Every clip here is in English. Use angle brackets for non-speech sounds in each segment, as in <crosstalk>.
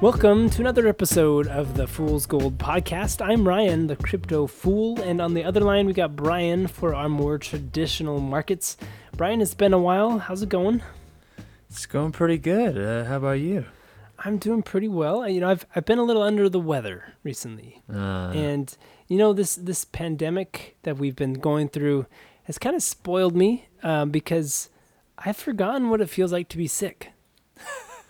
Welcome to another episode of the Fool's Gold podcast. I'm Ryan, the crypto fool, and on the other line we got Brian for our more traditional markets. Brian, it's been a while. How's it going? It's going pretty good. Uh, how about you? I'm doing pretty well. You know, I've I've been a little under the weather recently, uh, and you know this this pandemic that we've been going through has kind of spoiled me um, because I've forgotten what it feels like to be sick.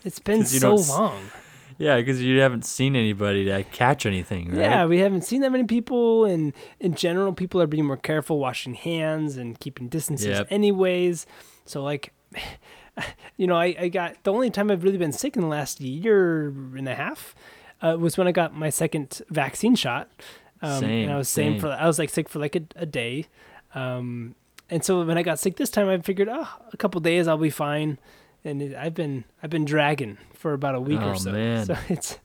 It's been <laughs> so long. Yeah, because you haven't seen anybody to catch anything, right? Yeah, we haven't seen that many people, and in general, people are being more careful, washing hands and keeping distances, yep. anyways. So, like, <laughs> you know, I, I got the only time I've really been sick in the last year and a half uh, was when I got my second vaccine shot. Um, same, and I was same. for I was like sick for like a, a day. Um, and so when I got sick this time, I figured, oh, a couple days I'll be fine and it, I've been I've been dragging for about a week oh, or so. Man. So <laughs> it's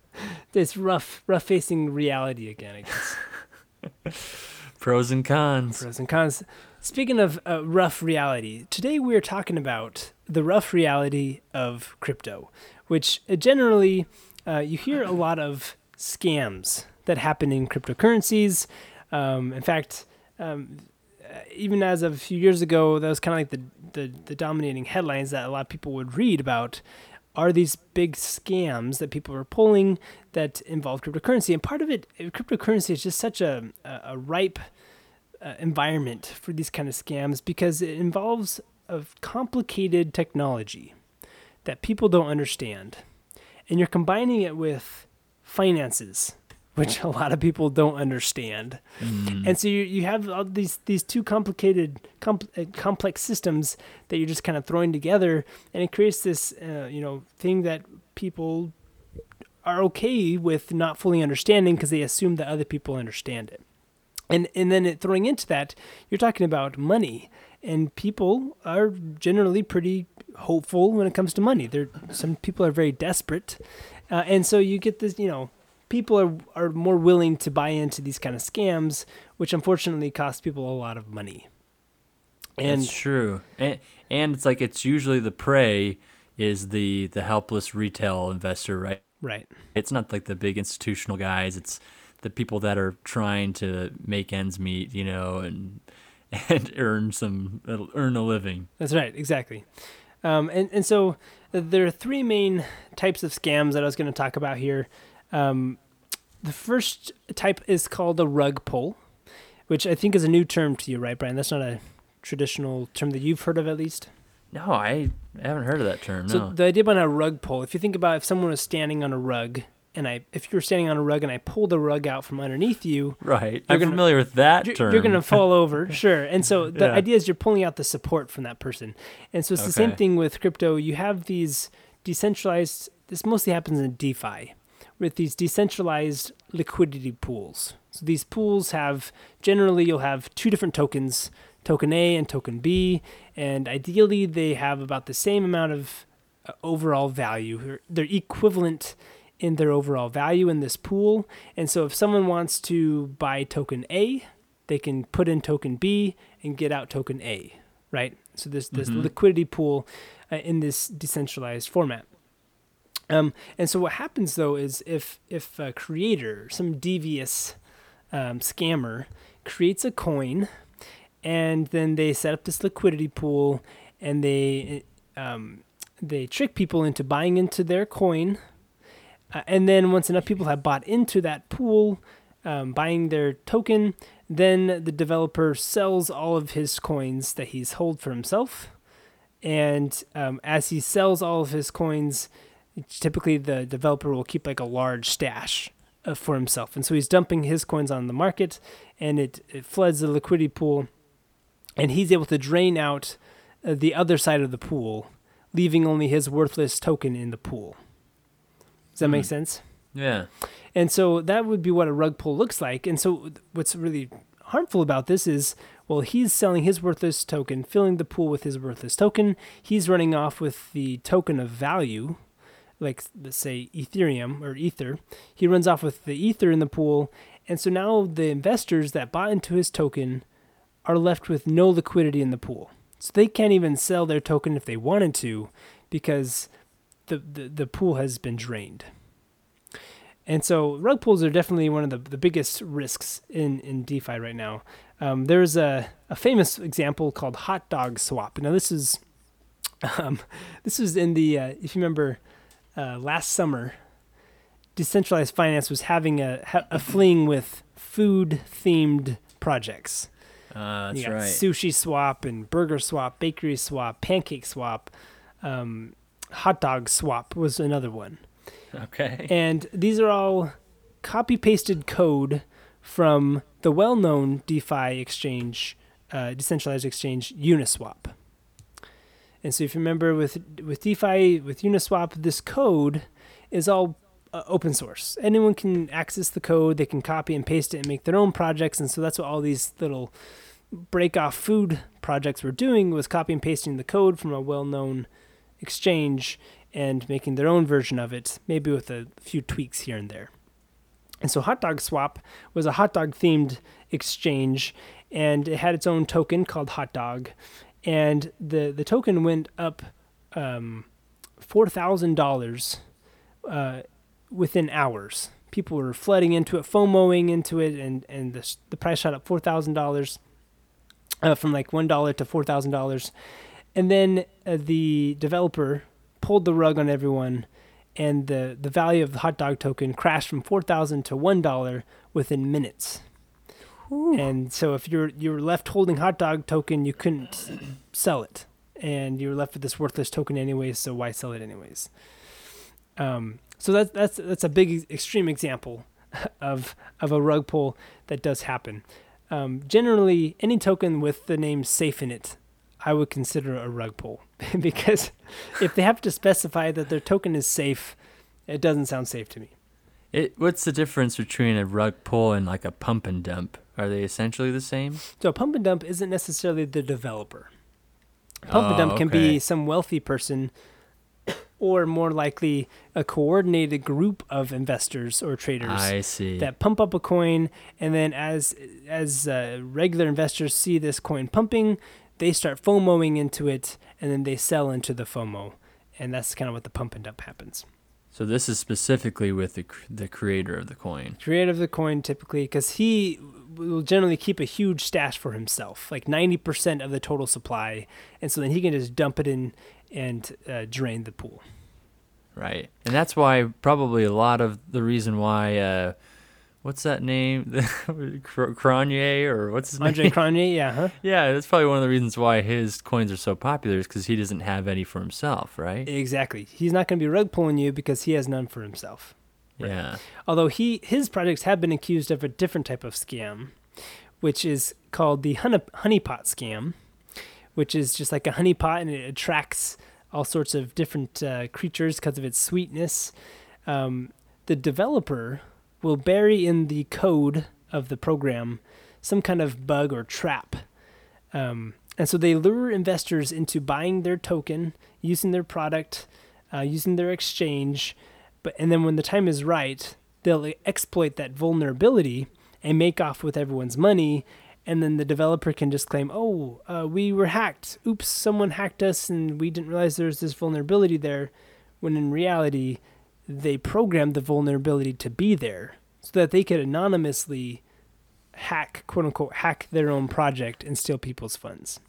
it's rough rough facing reality again. I guess. <laughs> Pros and cons. Pros and cons. Speaking of uh, rough reality, today we are talking about the rough reality of crypto, which uh, generally uh, you hear a lot of scams that happen in cryptocurrencies. Um, in fact, um, even as of a few years ago, that was kind of like the, the, the dominating headlines that a lot of people would read about are these big scams that people are pulling that involve cryptocurrency. And part of it, cryptocurrency is just such a, a ripe uh, environment for these kind of scams because it involves a complicated technology that people don't understand. And you're combining it with finances which a lot of people don't understand. Mm. And so you, you have all these these two complicated compl- uh, complex systems that you're just kind of throwing together, and it creates this uh, you know thing that people are okay with not fully understanding because they assume that other people understand it. And and then it, throwing into that, you're talking about money, and people are generally pretty hopeful when it comes to money. There, some people are very desperate, uh, and so you get this, you know, people are are more willing to buy into these kind of scams, which unfortunately cost people a lot of money. And That's true. And and it's like it's usually the prey is the the helpless retail investor, right? Right. It's not like the big institutional guys. It's the people that are trying to make ends meet, you know, and <laughs> and earn some earn a living. That's right, exactly. Um, and and so there are three main types of scams that I was going to talk about here. Um, the first type is called a rug pull, which I think is a new term to you, right, Brian? That's not a traditional term that you've heard of, at least. No, I haven't heard of that term. So no. the idea behind a rug pull, if you think about if someone was standing on a rug, and I, if you were standing on a rug and I pulled the rug out from underneath you, right? I'm gonna, familiar with that you're, term. You're going to fall over, <laughs> sure. And so the yeah. idea is you're pulling out the support from that person. And so it's okay. the same thing with crypto. You have these decentralized. This mostly happens in DeFi with these decentralized liquidity pools. So these pools have generally you'll have two different tokens, token A and token B, and ideally they have about the same amount of uh, overall value. They're equivalent in their overall value in this pool. And so if someone wants to buy token A, they can put in token B and get out token A, right? So this this mm-hmm. liquidity pool uh, in this decentralized format. Um, and so what happens though is if if a creator, some devious um, scammer, creates a coin, and then they set up this liquidity pool, and they um, they trick people into buying into their coin, uh, and then once enough people have bought into that pool, um, buying their token, then the developer sells all of his coins that he's hold for himself, and um, as he sells all of his coins typically the developer will keep like a large stash uh, for himself. And so he's dumping his coins on the market and it, it floods the liquidity pool and he's able to drain out uh, the other side of the pool, leaving only his worthless token in the pool. Does that mm. make hmm. sense? Yeah. And so that would be what a rug pull looks like. And so what's really harmful about this is well, he's selling his worthless token, filling the pool with his worthless token. He's running off with the token of value, like let's say Ethereum or Ether, he runs off with the Ether in the pool, and so now the investors that bought into his token are left with no liquidity in the pool. So they can't even sell their token if they wanted to, because the the, the pool has been drained. and so rug pulls are definitely one of the, the biggest risks in, in DeFi right now. Um, there's a, a famous example called hot dog swap. Now this is <laughs> um, this was in the uh, if you remember uh, last summer, decentralized finance was having a a fling with food themed projects. Uh, that's right. Sushi swap and burger swap, bakery swap, pancake swap, um, hot dog swap was another one. Okay. <laughs> And these are all copy pasted code from the well known DeFi exchange, uh, decentralized exchange Uniswap. And so if you remember with with DeFi with Uniswap, this code is all uh, open source. Anyone can access the code. They can copy and paste it and make their own projects. And so that's what all these little break off food projects were doing was copy and pasting the code from a well known exchange and making their own version of it, maybe with a few tweaks here and there. And so Hot Dog Swap was a hot dog themed exchange, and it had its own token called Hot Dog. And the, the token went up um, $4,000 uh, within hours. People were flooding into it, FOMOing into it, and, and the, the price shot up $4,000 uh, from like $1 to $4,000. And then uh, the developer pulled the rug on everyone, and the, the value of the hot dog token crashed from four thousand to one dollar within minutes. Ooh. And so if you're you're left holding hot dog token, you couldn't sell it, and you're left with this worthless token anyways. So why sell it anyways? Um, so that's that's that's a big extreme example <laughs> of of a rug pull that does happen. Um, generally, any token with the name safe in it I would consider a rug pull <laughs> because if they have to specify that their token is safe, it doesn't sound safe to me. It, what's the difference between a rug pull and like a pump and dump? Are they essentially the same? So a pump and dump isn't necessarily the developer. Pump oh, and dump can okay. be some wealthy person or more likely a coordinated group of investors or traders that pump up a coin and then as as uh, regular investors see this coin pumping they start FOMOing into it, and then they sell into the FOMO, and that's kind of what the pump and dump happens. So this is specifically with the the creator of the coin. Creator of the coin, typically, because he will generally keep a huge stash for himself, like ninety percent of the total supply, and so then he can just dump it in and uh, drain the pool. Right, and that's why probably a lot of the reason why. Uh, what's that name? <laughs> Cronje or what's his Andre name? <laughs> Andre Cronje, yeah, huh? Yeah, that's probably one of the reasons why his coins are so popular is because he doesn't have any for himself, right? Exactly. He's not going to be rug pulling you because he has none for himself. Right? Yeah. Although he his projects have been accused of a different type of scam, which is called the honey, honeypot scam, which is just like a honeypot and it attracts all sorts of different uh, creatures because of its sweetness. Um, the developer will bury in the code of the program some kind of bug or trap. Um, and so they lure investors into buying their token, using their product, uh, using their exchange. But and then when the time is right, they'll exploit that vulnerability and make off with everyone's money. And then the developer can just claim, "Oh, uh, we were hacked. Oops, someone hacked us, and we didn't realize there's this vulnerability there." When in reality, they programmed the vulnerability to be there so that they could anonymously hack, quote unquote, hack their own project and steal people's funds.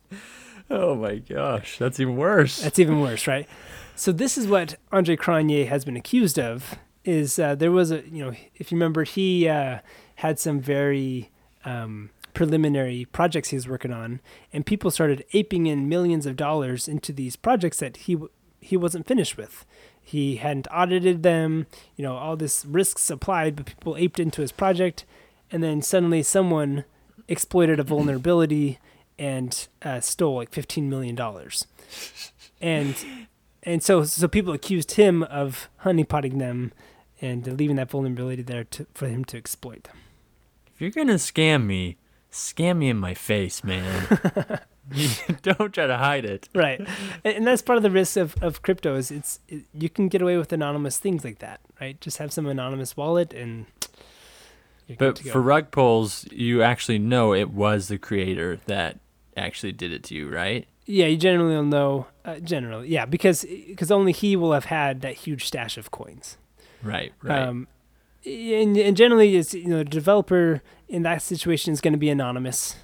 Oh my gosh, that's even worse. That's even worse, right? So this is what Andre Cronje has been accused of. Is uh, there was a you know if you remember he uh, had some very um, preliminary projects he was working on, and people started aping in millions of dollars into these projects that he he wasn't finished with. He hadn't audited them, you know, all this risks applied, but people aped into his project, and then suddenly someone exploited a vulnerability and uh, stole like fifteen million dollars, and and so so people accused him of honeypotting them and leaving that vulnerability there to, for him to exploit. If you're gonna scam me, scam me in my face, man. <laughs> <laughs> don't try to hide it. Right, and that's part of the risk of, of crypto is it's it, you can get away with anonymous things like that, right? Just have some anonymous wallet and. But for rug pulls, you actually know it was the creator that actually did it to you, right? Yeah, you generally will know. Uh, generally, yeah, because because only he will have had that huge stash of coins. Right. Right. Um, and, and generally, it's you know, the developer in that situation is going to be anonymous,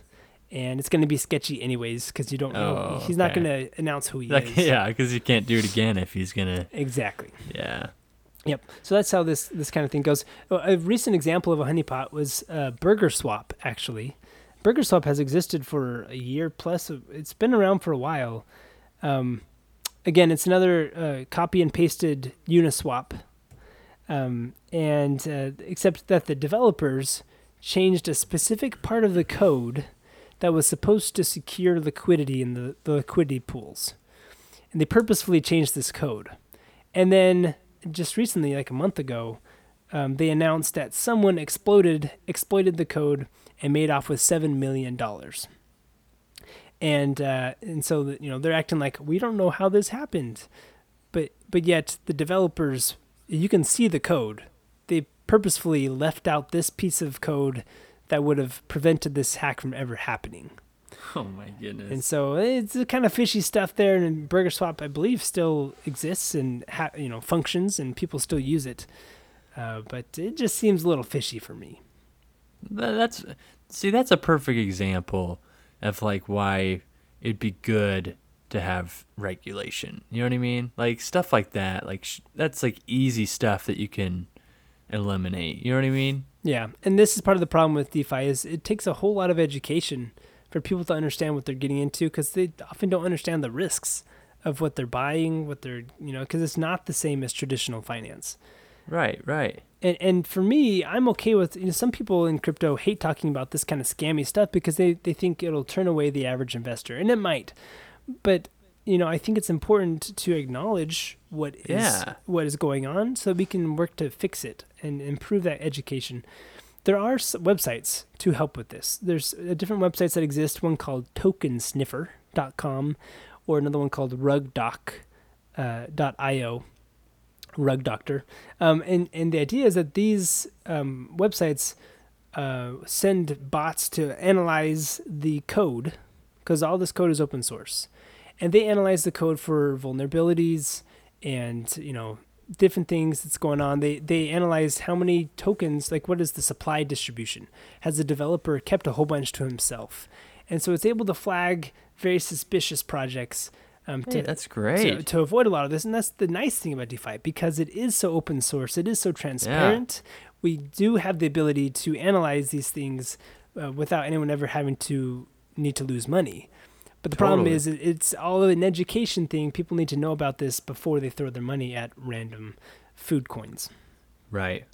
and it's going to be sketchy anyways because you don't know. Oh, he's not okay. going to announce who he Like, is. <laughs> yeah, because you can't do it again if he's gonna. Exactly. Yeah. Yep. So that's how this this kind of thing goes. Uh, A recent example of a honeypot was uh, Burger Swap. Actually, Burger Swap has existed for a year plus. It's been around for a while. Um, again, it's another uh, copy and pasted Uniswap, um, and uh, except that the developers changed a specific part of the code that was supposed to secure liquidity in the, the liquidity pools, and they purposefully changed this code, and then just recently, like a month ago, um, they announced that someone exploded, exploited the code, and made off with seven million dollars. And uh, and so you know they're acting like we don't know how this happened, but but yet the developers, you can see the code. They purposefully left out this piece of code that would have prevented this hack from ever happening. Oh my goodness. And so it's kind of fishy stuff there. And Burger Swap, I believe, still exists and ha- you know functions, and people still use it. Uh, but it just seems a little fishy for me. That's see that's a perfect example of like why it'd be good to have regulation you know what i mean like stuff like that like sh- that's like easy stuff that you can eliminate you know what i mean Yeah, and this is part of the problem with DeFi is it takes a whole lot of education for people to understand what they're getting into because they often don't understand the risks of what they're buying, what they're you know because it's not the same as traditional finance. right right and and for me, I'm okay with you know some people in crypto hate talking about this kind of scammy stuff because they they think it'll turn away the average investor, and it might. But you know, I think it's important to acknowledge what is Yeah. what is going on so we can work to fix it and improve that education. There are websites to help with this. There's uh, different websites that exist. One called tokensniffer.com or another one called RugDoc.io. uh, rug doctor um, and and the idea is that these um, websites uh, send bots to analyze the code because all this code is open source and they analyze the code for vulnerabilities and you know different things that's going on they they analyze how many tokens like what is the supply distribution has the developer kept a whole bunch to himself and so it's able to flag very suspicious projects um, hey, to, that's great to avoid a lot of this. And that's the nice thing about DeFi because it is so open source, it is so transparent. Yeah. We do have the ability to analyze these things uh, without anyone ever having to need to lose money. But the problem is, it's all an education thing. People need to know about this before they throw their money at random food coins. Right.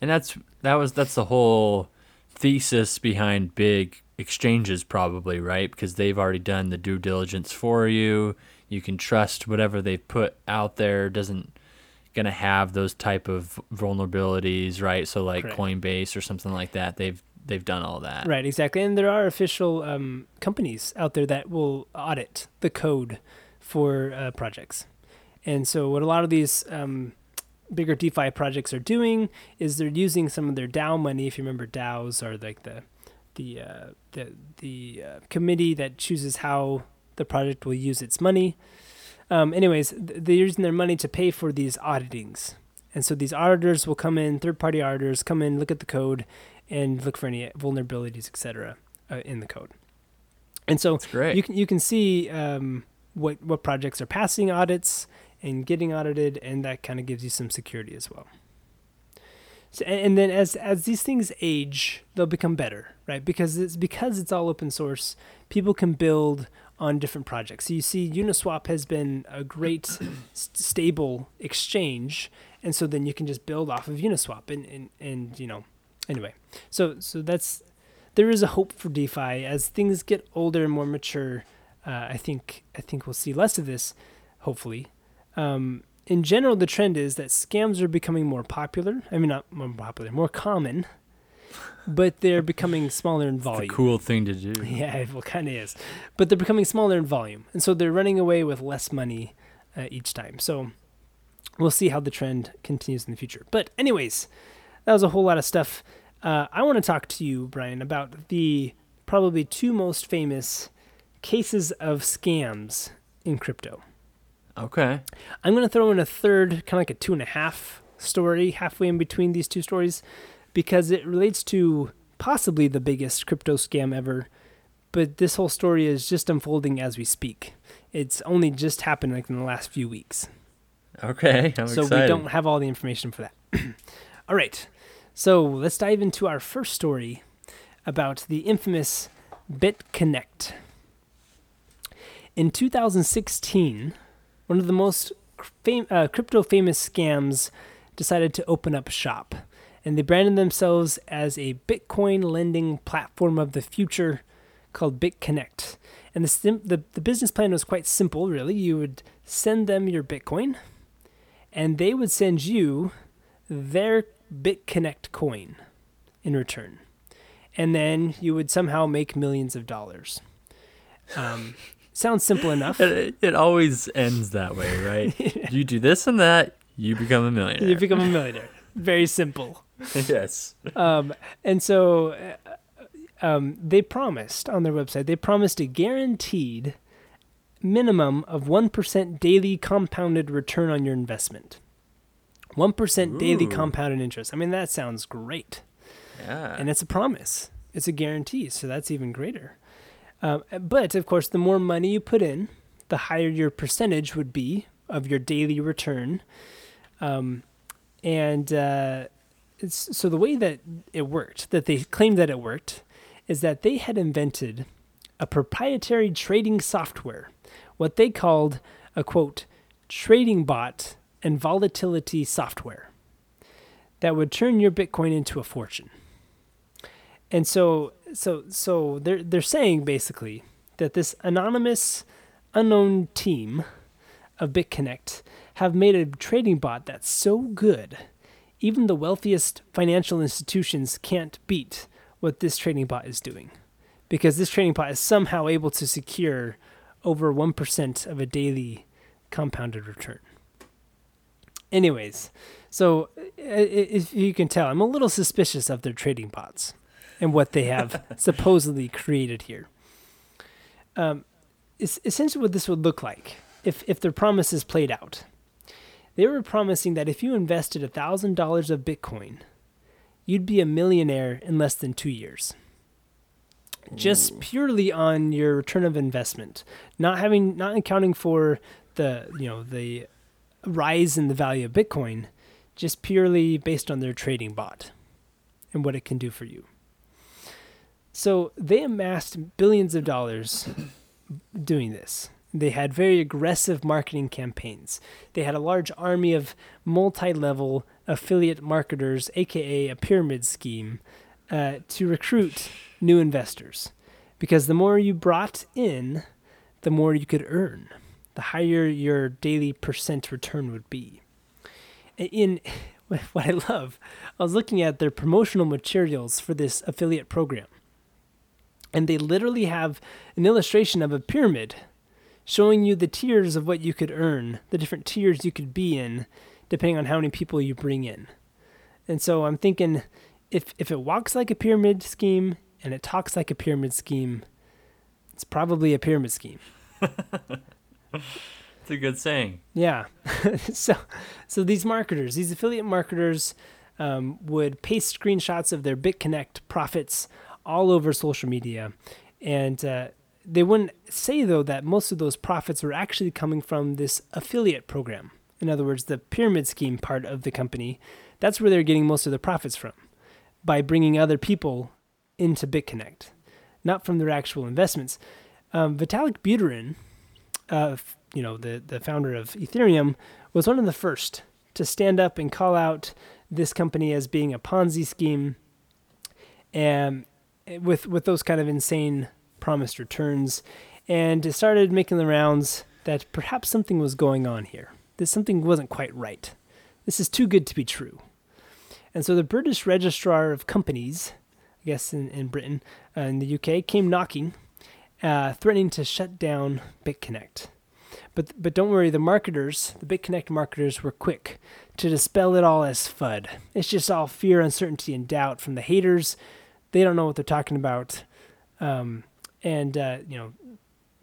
And that's that was that's the whole thesis behind big exchanges probably, right? Because they've already done the due diligence for you. You can trust whatever they put out there doesn't to have those type of vulnerabilities, right? So like Correct. Coinbase or something like that, they've they've done all that. Right, exactly. And there are official um, companies out there that will audit the code for uh, projects. And so, what a lot of these um, bigger DeFi projects are doing is they're using some of their DAO money. If you remember, DAOs are like the the uh, the the uh, committee that chooses how the project will use its money. Um, anyways, they're using their money to pay for these auditings. And so these auditors will come in, third-party auditors come in, look at the code, and look for any vulnerabilities, etc., uh, in the code. And so you can you can see um, what what projects are passing audits and getting audited, and that kind of gives you some security as well. So, and, and then as as these things age, they'll become better, right? Because it's because it's all open source. People can build on different projects. So you see, Uniswap has been a great stable exchange, and so then you can just build off of Uniswap, and and and you know, anyway. So so that's there is a hope for DeFi as things get older and more mature. Uh, I think I think we'll see less of this, hopefully. Um, in general, the trend is that scams are becoming more popular. I mean, not more popular, more common, but they're becoming <laughs> smaller in volume. the volume. cool thing to do. <laughs> Yeah, it kind of is. But they're becoming smaller in volume. And so they're running away with less money uh, each time. So we'll see how the trend continues in the future. But, anyways, that was a whole lot of stuff. Uh, I want to talk to you, Brian, about the probably two most famous cases of scams in crypto. Okay. I'm going to throw in a third, kind of like a two and a half story halfway in between these two stories because it relates to possibly the biggest crypto scam ever. But this whole story is just unfolding as we speak. It's only just happened like in the last few weeks. Okay, I'm so excited. we don't have all the information for that. <clears throat> all right, so let's dive into our first story about the infamous BitConnect. In 2016, one of the most fam- uh, crypto famous scams decided to open up shop, and they branded themselves as a Bitcoin lending platform of the future called BitConnect. And the, sim- the, the business plan was quite simple, really. You would send them your Bitcoin, and they would send you their BitConnect coin in return. And then you would somehow make millions of dollars. Um, <laughs> sounds simple enough. It, it always ends that way, right? <laughs> you do this and that, you become a millionaire. You become a millionaire. Very simple. <laughs> yes. Um, and so uh, um, they promised on their website, they promised a guaranteed minimum of 1% daily compounded return on your investment. 1% daily Ooh. compounded interest. I mean, that sounds great. Yeah. And it's a promise, it's a guarantee. So that's even greater. Um, but of course, the more money you put in, the higher your percentage would be of your daily return. Um, and uh, it's, so the way that it worked, that they claimed that it worked, is that they had invented a proprietary trading software, what they called a quote, trading bot and volatility software that would turn your Bitcoin into a fortune. And so so so they're they're saying basically that this anonymous unknown team of BitConnect have made a trading bot that's so good even the wealthiest financial institutions can't beat what this trading bot is doing because this trading bot is somehow able to secure over 1% of a daily compounded return. Anyways, so if you can tell, I'm a little suspicious of their trading bots and what they have <laughs> supposedly created here. Um, it's essentially what this would look like if, if their promises played out. They were promising that if you invested $1,000 of Bitcoin, you'd be a millionaire in less than two years. Just purely on your return of investment, not having, not accounting for the, you know, the rise in the value of Bitcoin, just purely based on their trading bot and what it can do for you. So they amassed billions of dollars doing this. They had very aggressive marketing campaigns. They had a large army of multi level affiliate marketers, aka a pyramid scheme, uh, to recruit new investors. Because the more you brought in, the more you could earn, the higher your daily percent return would be. In <laughs> what I love, I was looking at their promotional materials for this affiliate program. And they literally have an illustration of a pyramid showing you the tiers of what you could earn, the different tiers you could be in, depending on how many people you bring in. And so I'm thinking if if it walks like a pyramid scheme and it talks like a pyramid scheme, it's probably a pyramid scheme. <laughs> <laughs> It's a good saying. Yeah. <laughs> so so these marketers, these affiliate marketers um, would paste screenshots of their BitConnect profits all over social media. And uh, they wouldn't say, though, that most of those profits were actually coming from this affiliate program. In other words, the pyramid scheme part of the company. That's where they're getting most of the profits from by bringing other people into BitConnect, not from their actual investments. Um, Vitalik Buterin, uh, you know, the, the founder of Ethereum, was one of the first to stand up and call out this company as being a Ponzi scheme and with with those kind of insane promised returns and it started making the rounds that perhaps something was going on here. That something wasn't quite right. This is too good to be true. And so the British Registrar of Companies, I guess in, in Britain, uh, in the UK, came knocking, uh, threatening to shut down BitConnect. But but don't worry, the marketers, the BitConnect marketers, were quick to dispel it all as FUD. It's just all fear, uncertainty, and doubt from the haters. They don't know what they're talking about, um, and uh, you know,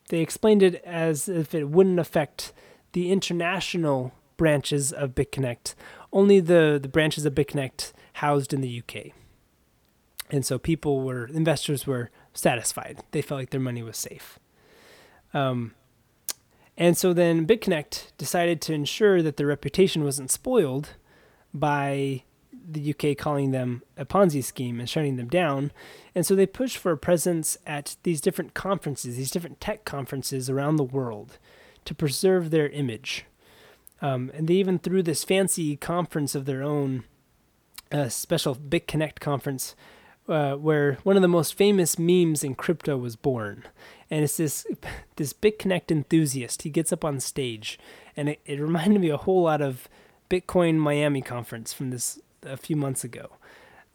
they explained it as if it wouldn't affect the international branches of BitConnect, only the, the branches of BitConnect housed in the UK. And so people were, investors were satisfied. They felt like their money was safe. Um, and so then BitConnect decided to ensure that their reputation wasn't spoiled by the UK calling them a Ponzi scheme and shutting them down. And so they pushed for a presence at these different conferences, these different tech conferences around the world to preserve their image. Um, and they even threw this fancy conference of their own, a special BitConnect conference, uh, where one of the most famous memes in crypto was born. And it's this <laughs> this BitConnect enthusiast. He gets up on stage, and it, it reminded me a whole lot of Bitcoin Miami conference from this a few months ago.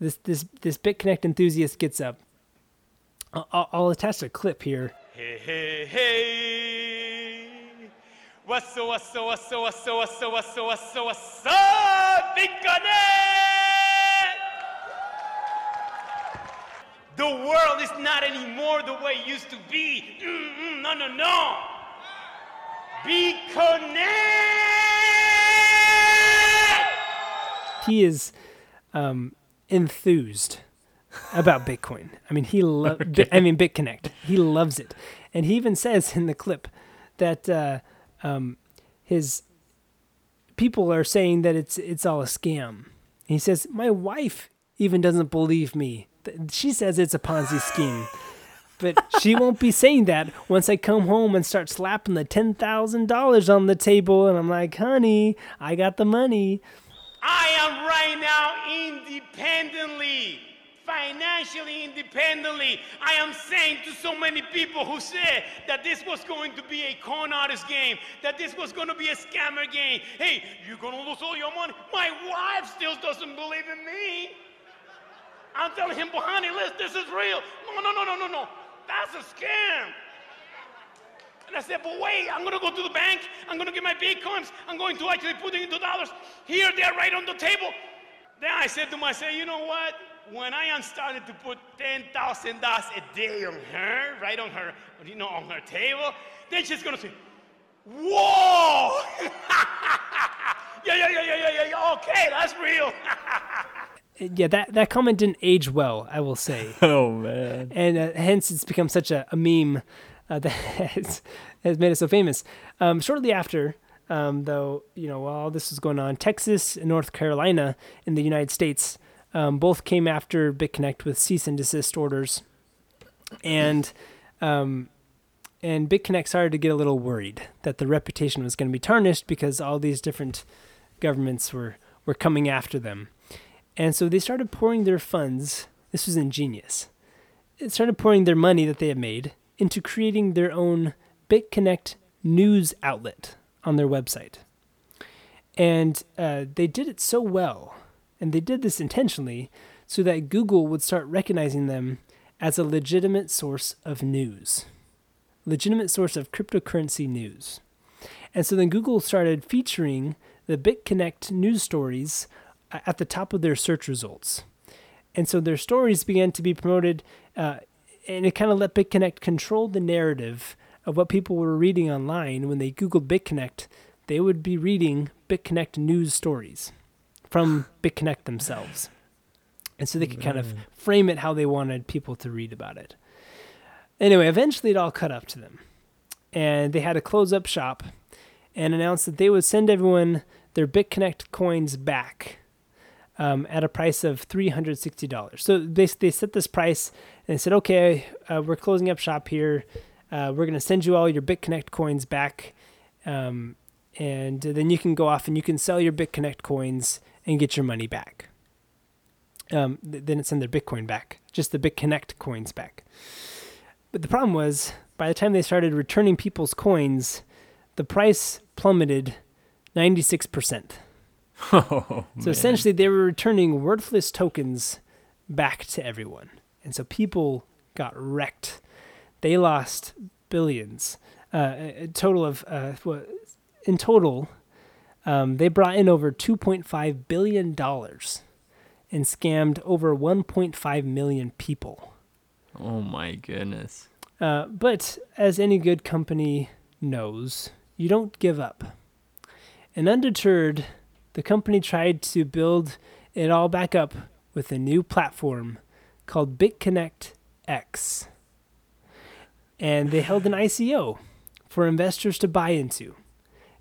This this this BitConnect enthusiast gets up. I'll, I'll attach a clip here. Hey hey hey, what's so what's so what's so what's so what's so what's so what's so what's. The world is not anymore the way it used to be. Mm-mm, no no no. Be connected. he is um, enthused about Bitcoin. I mean, he loves. <laughs> okay. I mean, BitConnect. He loves it, and he even says in the clip that uh, um, his people are saying that it's it's all a scam. He says, "My wife even doesn't believe me. She says it's a Ponzi scheme." but she won't be saying that once I come home and start slapping the ten thousand dollars on the table, and I'm like, "Honey, I got the money." I am right now independently, financially independently. I am saying to so many people who said that this was going to be a con artist game, that this was going to be a scammer game. Hey, you're going to lose all your money. My wife still doesn't believe in me. I'm telling him, honey, listen, this is real. No, no, no, no, no, no. That's a scam. And I said, but wait, I'm gonna go to the bank, I'm gonna get my bitcoins, I'm going to actually put it into dollars. Here, they're right on the table. Then I said to myself, you know what? When I am starting to put $10,000 a day on her, right on her, you know, on her table, then she's gonna say, whoa! <laughs> yeah, yeah, yeah, yeah, yeah, yeah, okay, that's real. <laughs> yeah, that, that comment didn't age well, I will say. <laughs> Oh, man. And uh, hence it's become such a, a meme uh, <laughs> that has, has made it so famous. Um, shortly after, um, though, you know, while all this was going on, Texas and North Carolina in the United States um, both came after BitConnect with cease and desist orders, and um, and BitConnect started to get a little worried that the reputation was going to be tarnished because all these different governments were were coming after them, and so they started pouring their funds. This was ingenious. It started pouring their money that they had made into creating their own BitConnect news outlet on their website. And uh, they did it so well, and they did this intentionally so that Google would start recognizing them as a legitimate source of news, legitimate source of cryptocurrency news. And so then Google started featuring the BitConnect news stories at the top of their search results. And so their stories began to be promoted uh, and it kind of let BitConnect control the narrative of what people were reading online when they Googled BitConnect. They would be reading BitConnect news stories from <sighs> BitConnect themselves. And so they could kind of frame it how they wanted people to read about it. Anyway, eventually it all cut up to them. And they had to close up shop and announce that they would send everyone their BitConnect coins back um, at a price of $360. So they, they set this price and they said, okay, uh, we're closing up shop here. Uh, we're going to send you all your BitConnect coins back. Um, and then you can go off and you can sell your BitConnect coins and get your money back. Um, th- then send their Bitcoin back, just the BitConnect coins back. But the problem was, by the time they started returning people's coins, the price plummeted 96%. <laughs> Oh, so essentially, they were returning worthless tokens back to everyone. And so people got wrecked. They lost billions. Uh, a total of, uh, in total, um, they brought in over $2.5 billion and scammed over 1.5 million people. Oh my goodness. Uh, but as any good company knows, you don't give up. And undeterred, the company tried to build it all back up with a new platform called BitConnect X. And they held an ICO for investors to buy into.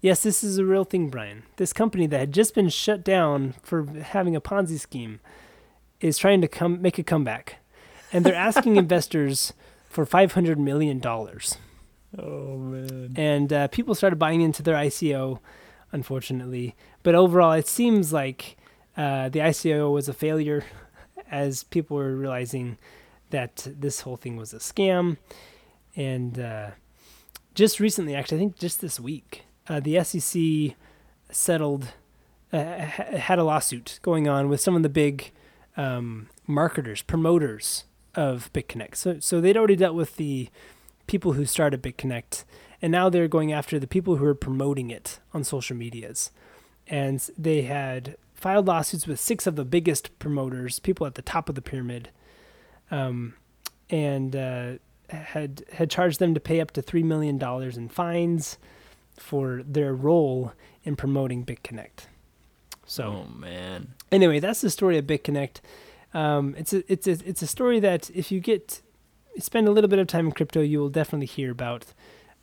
Yes, this is a real thing, Brian. This company that had just been shut down for having a Ponzi scheme is trying to come make a comeback. And they're asking <laughs> investors for $500 million. Oh, man. And uh, people started buying into their ICO, unfortunately. But overall, it seems like uh, the ICO was a failure <laughs> as people were realizing that this whole thing was a scam. And uh, just recently, actually, I think just this week, uh, the SEC settled, uh, had a lawsuit going on with some of the big um, marketers, promoters of BitConnect. So, so they'd already dealt with the people who started BitConnect, and now they're going after the people who are promoting it on social medias. And they had filed lawsuits with six of the biggest promoters, people at the top of the pyramid, um, and uh, had had charged them to pay up to three million dollars in fines for their role in promoting BitConnect. So, oh man. Anyway, that's the story of BitConnect. Um, it's a it's a it's a story that if you get spend a little bit of time in crypto, you will definitely hear about,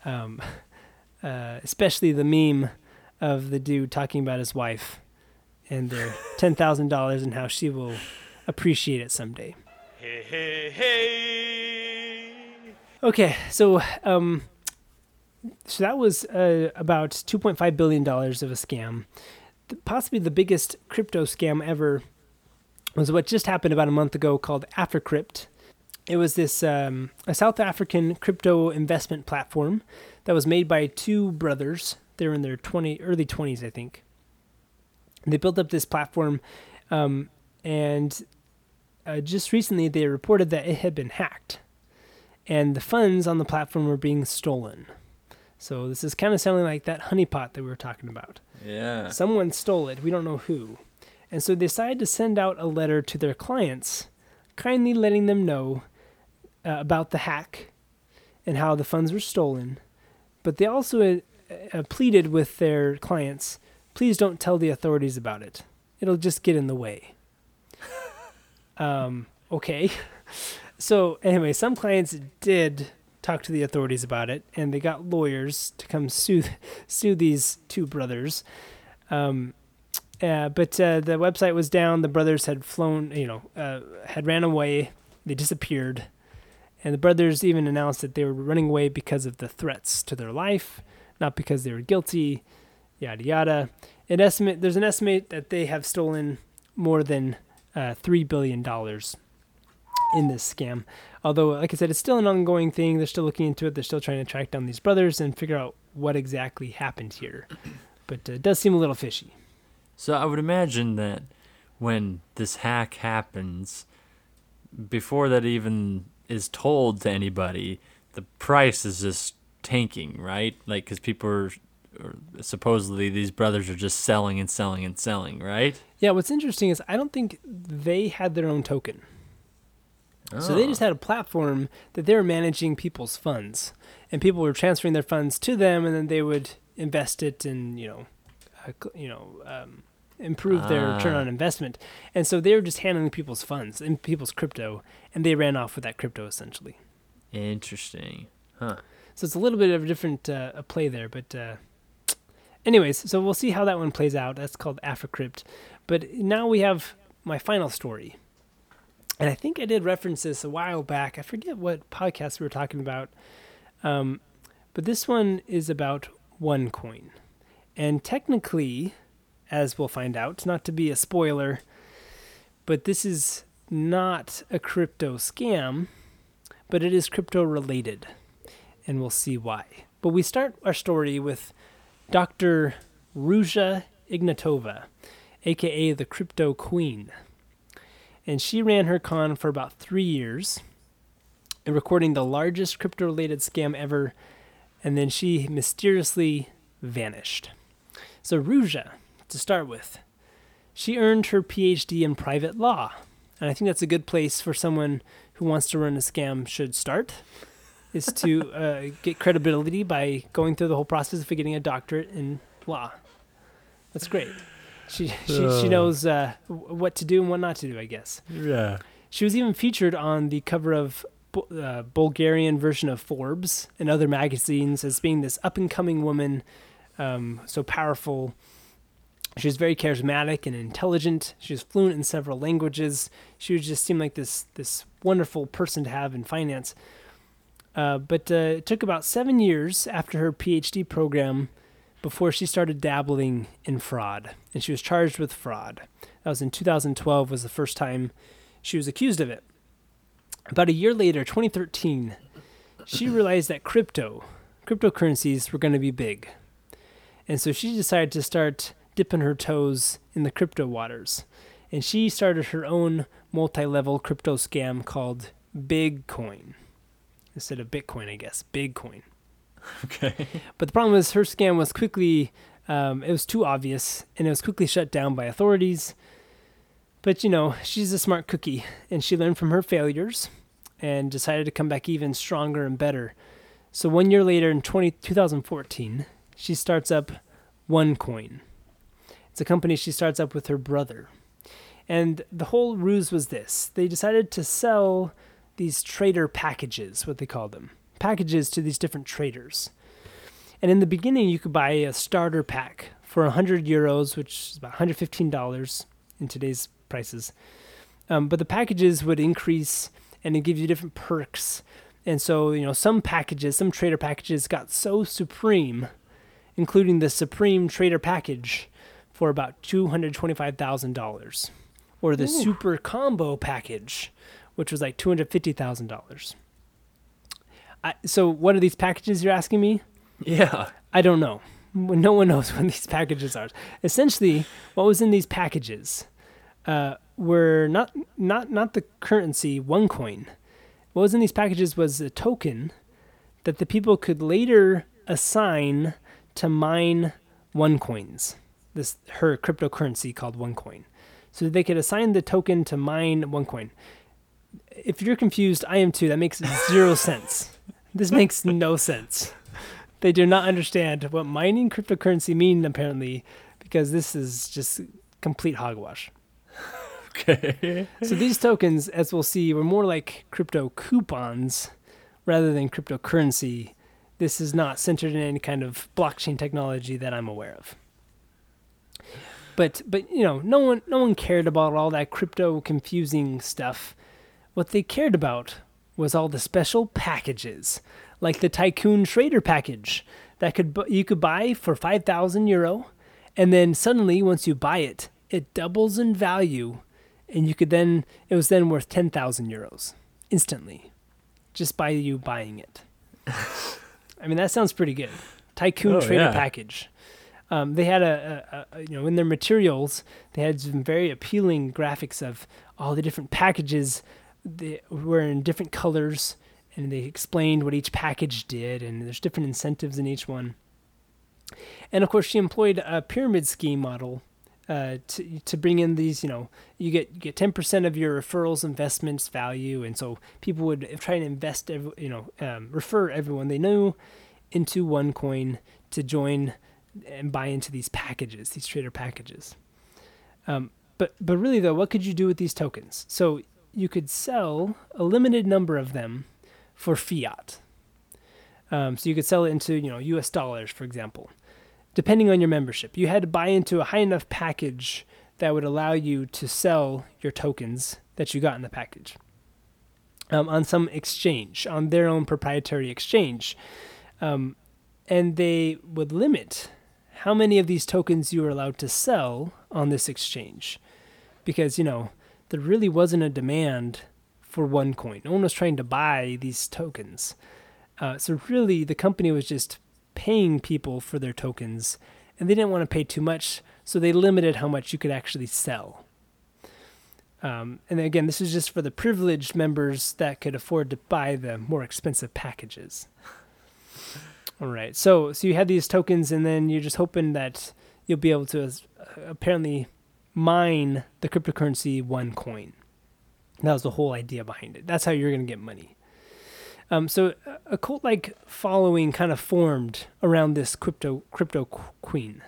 um, <laughs> uh, especially the meme of the dude talking about his wife and their <laughs> ten thousand dollars and how she will appreciate it someday. Hey, hey, hey. Okay, so um, so that was uh, about two point five billion dollars of a scam, possibly the biggest crypto scam ever. Was what just happened about a month ago called Africrypt. It was this um, a South African crypto investment platform that was made by two brothers. They were in their twenty early twenties, I think they built up this platform, um, and uh, just recently they reported that it had been hacked, and the funds on the platform were being stolen. So this is kind of sounding like that honeypot that we were talking about. Yeah. Someone stole it. We don't know who. And so they decided to send out a letter to their clients, kindly letting them know uh, about the hack and how the funds were stolen. But they also uh, uh pleaded with their clients please don't tell the authorities about it. It'll just get in the way. <laughs> um, okay. <laughs> So, anyway, some clients did talk to the authorities about it, and they got lawyers to come sue sue these two brothers. Um, uh, but uh, the website was down. The brothers had flown, you know, uh, had ran away. They disappeared, and the brothers even announced that they were running away because of the threats to their life, not because they were guilty yada yada. An estimate there's an estimate that they have stolen more than uh, three billion dollars in this scam. Although, like I said, it's still an ongoing thing. They're still looking into it. They're still trying to track down these brothers and figure out what exactly happened here. <clears throat> But uh, it does seem a little fishy. So I would imagine that when this hack happens, before that even is told to anybody, the price is just tanking, right? Like, because people are or supposedly these brothers are just selling and selling and selling, right? Yeah, what's interesting is I don't think they had their own token. Oh. So they just oh. had a platform that they were managing people's funds, and people were transferring their funds to them, and then they would invest it and you know, uh, you know, um, improve ah. their return on investment. And so they were just handling people's funds and people's crypto, and they ran off with that crypto essentially. Interesting, huh? So it's a little bit of a different uh, a play there, but uh, anyways, so we'll see how that one plays out. That's called Africrypt. But now we have my final story. And I think I did reference this a while back. I forget what podcast we were talking about. Um, but this one is about OneCoin. And technically, as we'll find out, not to be a spoiler, but this is not a crypto scam, but it is crypto related. And we'll see why. But we start our story with Dr. Ruja Ignatova, aka the Crypto Queen. And she ran her con for about three years, recording the largest crypto related scam ever, and then she mysteriously vanished. So, Ruja, to start with, she earned her PhD in private law. And I think that's a good place for someone who wants to run a scam should start is to <laughs> uh, get credibility by going through the whole process of getting a doctorate in law. That's great. She she, she knows uh, what to do and what not to do. I guess. Yeah. She was even featured on the cover of uh, Bulgarian version of Forbes and other magazines as being this up and coming woman, um, so powerful. She was very charismatic and intelligent. She was fluent in several languages. She would just seemed like this this wonderful person to have in finance. Uh, but uh, it took about seven years after her PhD program before she started dabbling in fraud, and she was charged with fraud. That was in 2012. Was the first time she was accused of it. About a year later, 2013, she realized that crypto, cryptocurrencies were going to be big. And so she decided to start dipping her toes in the crypto waters. And she started her own multi level crypto scam called Bigcoin. Instead of Bitcoin, I guess. Bigcoin. Okay. <laughs> But the problem was her scam was quickly, um, it was too obvious, and it was quickly shut down by authorities. But you know, she's a smart cookie, and she learned from her failures and decided to come back even stronger and better. So one year later, in 20, 2014, she starts up OneCoin. It's a company she starts up with her brother. And the whole ruse was this they decided to sell these trader packages, what they call them, packages to these different traders. And in the beginning, you could buy a starter pack for 100 euros, which is about $115 in today's prices. Um, but the packages would increase and it gives you different perks. And so, you know, some packages, some trader packages got so supreme, including the Supreme Trader package for about $225,000, or the Ooh. Super Combo package, which was like $250,000. So, what are these packages you're asking me? Yeah. I don't know. No one knows <laughs> what these packages are. Essentially, what was in these packages uh, were not not not the currency OneCoin. What was in these packages was a token that the people could later assign to mine OneCoins. This her cryptocurrency called OneCoin. So they could assign the token to mine OneCoin. If you're confused, I am too. That makes zero <laughs> sense. This makes no sense. They do not understand what mining cryptocurrency mean apparently because this is just complete hogwash. Okay. so these tokens, as we'll see, were more like crypto coupons rather than cryptocurrency. This is not centered in any kind of blockchain technology that I'm aware of. But but you know, no one no one cared about all that crypto confusing stuff. What they cared about was all the special packages, like the Tycoon Trader package that could you could buy for 5000 euro and then suddenly once you buy it, it doubles in value and you could then it was then worth 10,000 euros instantly just by you buying it. <laughs> I mean that sounds pretty good. Tycoon oh, trader yeah. package. Um, they had a, a, a, you know in their materials they had some very appealing graphics of all the different packages they were in different colors and they explained what each package did and there's different incentives in each one. And of course she employed a pyramid scheme model uh, to to bring in these, you know, you get you get ten percent of your referrals investments value, and so people would try and invest, every, you know, um, refer everyone they knew into OneCoin to join and buy into these packages, these trader packages. Um, but but really though, what could you do with these tokens? So you could sell a limited number of them for fiat. Um, so you could sell it into you know U.S. dollars, for example depending on your membership. You had to buy into a high enough package that would allow you to sell your tokens that you got in the package um, on some exchange, on their own proprietary exchange. Um, and they would limit how many of these tokens you were allowed to sell on this exchange. Because, you know, there really wasn't a demand for OneCoin. No one was trying to buy these tokens. Uh, so, really, the company was just paying people for their tokens, and they didn't want to pay too much, so they limited how much you could actually sell. Um, and again, this is just for the privileged members that could afford to buy the more expensive packages. All right, so so you had these tokens, and then you're just hoping that you'll be able to uh, apparently mine the cryptocurrency OneCoin. That was the whole idea behind it. That's how you're going to get money. Um, so a cult-like following kind of formed around this crypto crypto queen,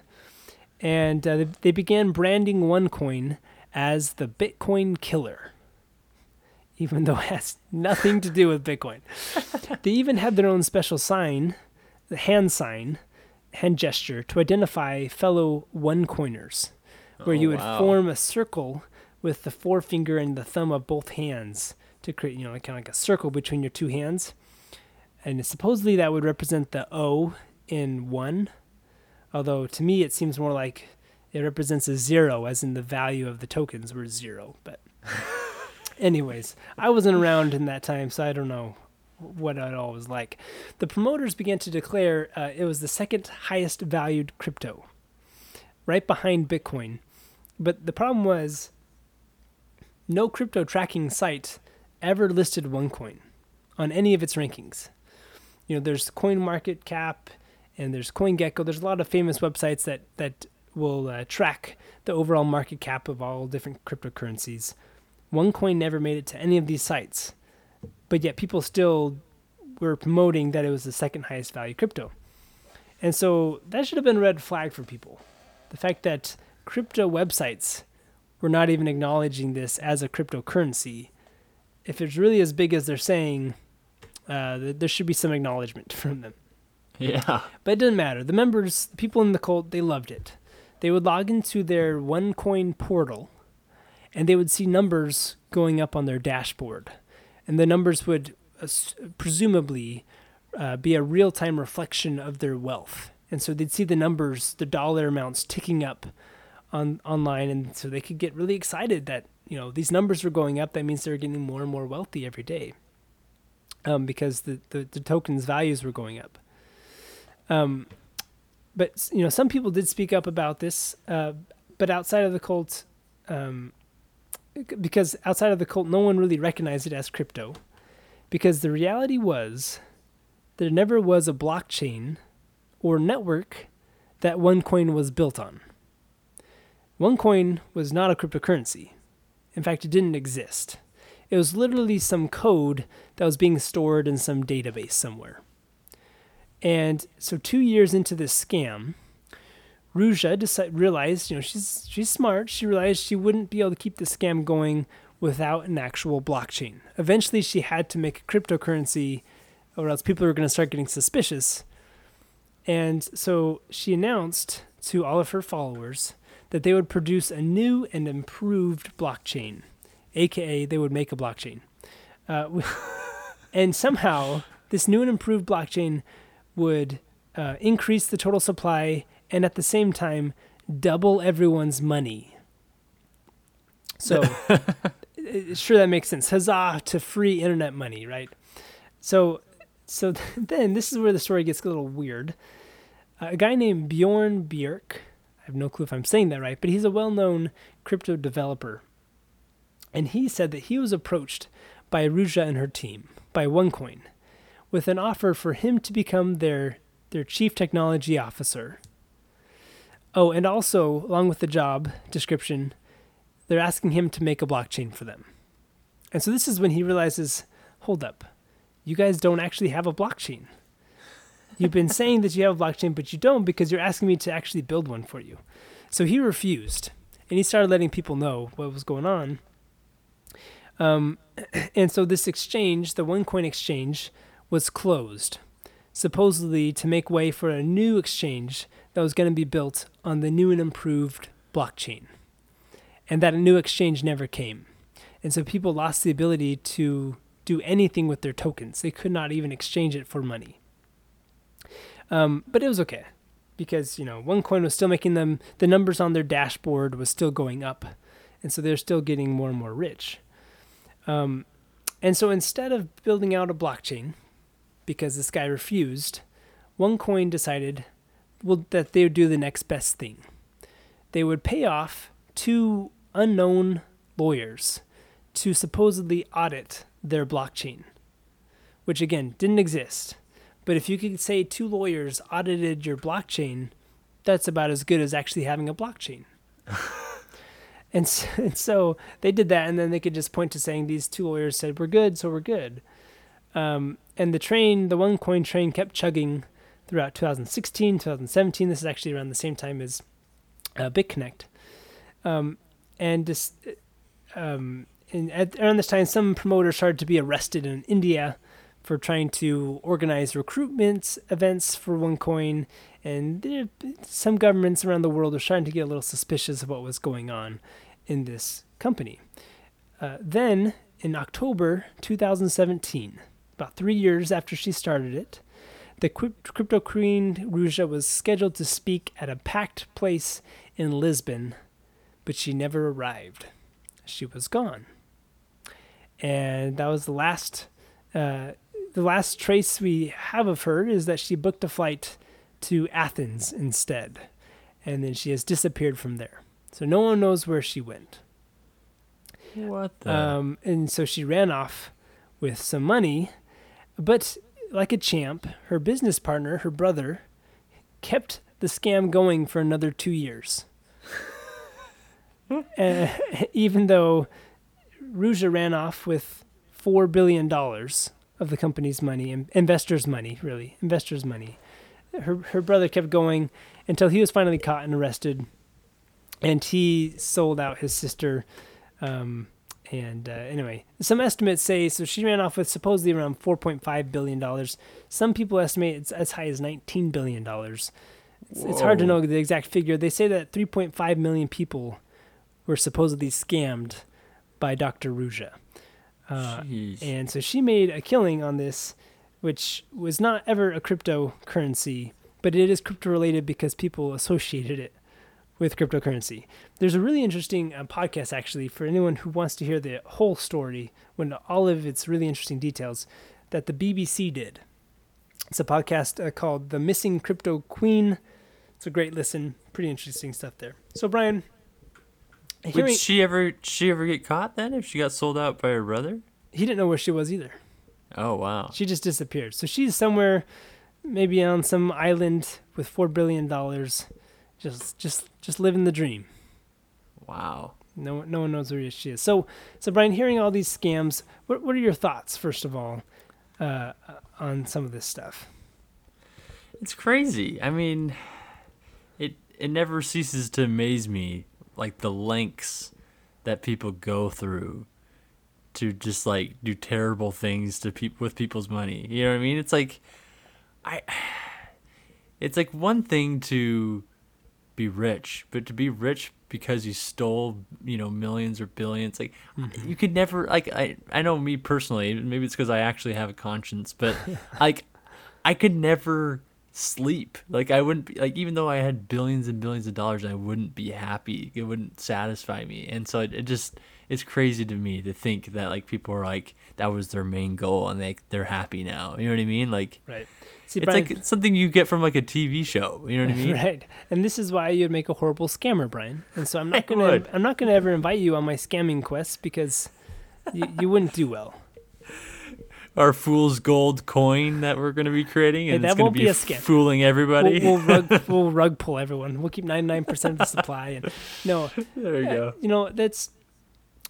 and uh, they began branding OneCoin as the Bitcoin killer, even though it has <laughs> nothing to do with Bitcoin. <laughs> they even had their own special sign, the hand sign, hand gesture, to identify fellow OneCoiners, where oh, you would wow. form a circle with the forefinger and the thumb of both hands to create, you know, kind of like a circle between your two hands. And supposedly that would represent the O in one, although to me it seems more like it represents a zero, as in the value of the tokens were zero. But, <laughs> anyways, I wasn't around in that time, so I don't know what it all was like. The promoters began to declare uh, it was the second highest valued crypto, right behind Bitcoin. But the problem was no crypto tracking site ever listed OneCoin on any of its rankings. You know, there's CoinMarketCap and there's CoinGecko. There's a lot of famous websites that that will uh, track the overall market cap of all different cryptocurrencies. OneCoin never made it to any of these sites, but yet people still were promoting that it was the second highest value crypto. And so that should have been a red flag for people. The fact that crypto websites were not even acknowledging this as a cryptocurrency. If it's really as big as they're saying, uh, there should be some acknowledgement <laughs> from them. Yeah. But it doesn't matter. The members, the people in the cult, they loved it. They would log into their OneCoin portal and they would see numbers going up on their dashboard. And the numbers would uh, presumably uh, be a real time reflection of their wealth. And so they'd see the numbers, the dollar amounts ticking up on online. And so they could get really excited that, you know, these numbers were going up. That means they're getting more and more wealthy every day um, because the, the, the tokens' values were going up. Um, but you know, some people did speak up about this, uh, but outside of the cult, um, because outside of the cult, no one really recognized it as crypto, because the reality was there never was a blockchain or network that OneCoin was built on. OneCoin was not a cryptocurrency. In fact, it didn't exist. It was literally some code that was being stored in some database somewhere. And so, two years into this scam, Ruja decided, realized, you know, she's she's smart. She realized she wouldn't be able to keep the scam going without an actual blockchain. Eventually, she had to make a cryptocurrency, or else people were going to start getting suspicious. And so she announced to all of her followers that they would produce a new and improved blockchain, aka they would make a blockchain. Uh, <laughs> and somehow, this new and improved blockchain would uh, increase the total supply and at the same time double everyone's money. So, <laughs> sure, that makes sense. Huzzah to free internet money, right? So, so <laughs> then this is where the story gets a little weird. Uh, a guy named Bjorn Bjercke, I have no clue if I'm saying that right, but he's a well known crypto developer. And he said that he was approached by Ruja and her team, by OneCoin, with an offer for him to become their their chief technology officer. Oh, and also along with the job description, they're asking him to make a blockchain for them. And so this is when he realizes, hold up, you guys don't actually have a blockchain. You've been <laughs> saying that you have a blockchain, but you don't because you're asking me to actually build one for you. So he refused, and he started letting people know what was going on. Um, <clears throat> and so this exchange, the OneCoin exchange, was closed, supposedly to make way for a new exchange that was going to be built on the new and improved blockchain. And that new exchange never came. And so people lost the ability to do anything with their tokens. They could not even exchange it for money. Um, but it was okay because, you know, OneCoin was still making them, the numbers on their dashboard was still going up. And so they're still getting more and more rich. Um, and so instead of building out a blockchain, because this guy refused, OneCoin decided well, that they would do the next best thing. They would pay off two unknown lawyers to supposedly audit their blockchain, which again didn't exist. But if you could say two lawyers audited your blockchain, that's about as good as actually having a blockchain. <laughs> and, so, <laughs> and so they did that, and then they could just point to saying these two lawyers said, We're good, so we're good. Um, and the train, the OneCoin train, kept chugging throughout 2016, 2017. This is actually around the same time as uh, BitConnect. Um, and this, um, and at, around this time, some promoters started to be arrested in India for trying to organize recruitment events for OneCoin, and some governments around the world are starting to get a little suspicious of what was going on in this company. Uh, then, in October 2017, about three years after she started it, the crypto queen Ruja was scheduled to speak at a packed place in Lisbon, but she never arrived. She was gone, and that was the last. Uh, the last trace we have of her is that she booked a flight to Athens instead, and then she has disappeared from there. So no one knows where she went. What the? Um, and so she ran off with some money, but like a champ, her business partner, her brother, kept the scam going for another two years. uh, <laughs> even though Ruja ran off with $4 billion of the company's money, investors' money, really, investors' money. Her, her brother kept going until he was finally caught and arrested. And he sold out his sister um, and uh, anyway, some estimates say so she ran off with supposedly around 4.5 billion dollars. Some people estimate it's as high as 19 billion dollars. It's, it's, hard to know the exact figure. They say that 3.5 million people were supposedly scammed by Dr. Ruja. Uh, and so she made a killing on this, which was not ever a cryptocurrency, but it is crypto related because people associated it with cryptocurrency. There's a really interesting uh, podcast actually for anyone who wants to hear the whole story, when all of its really interesting details, that the BBC did. It's a podcast uh, called "The Missing Crypto Queen." It's a great listen. Pretty interesting stuff there. So Brian, hearing, did she ever she ever get caught then? If she got sold out by her brother, he didn't know where she was either. Oh wow! She just disappeared. So she's somewhere, maybe on some island with four billion dollars just just just living the dream. Wow. No no one knows where she is. So so Brian, hearing all these scams, what what are your thoughts first of all uh, on some of this stuff? It's crazy. I mean, it it never ceases to amaze me like the lengths that people go through to just like do terrible things to people with people's money. You know what I mean? It's like I <sighs> it's like one thing to be rich, but to be rich because you stole, you know, millions or billions, like mm-hmm. you could never like I I know me personally, maybe it's cuz I actually have a conscience, but <laughs> like I could never sleep. Like I wouldn't be like even though I had billions and billions of dollars, I wouldn't be happy. It wouldn't satisfy me. And so it, it just it's crazy to me to think that like people are like that was their main goal and they they're happy now. You know what I mean? Like Right. See, it's Brian, like something you get from like a TV show. You know what I mean? <laughs> Right. And this is why you'd make a horrible scammer, Brian. And so I'm not <laughs> gonna I'm not gonna ever invite you on my scamming quest because you, you wouldn't do well. Our fool's gold coin that we're going to be creating, and hey, it's going to be, be a scam. fooling everybody. We'll, we'll rug <laughs> we'll rug pull everyone. We'll keep 99 percent of the supply. And no, there you uh, go. You know that's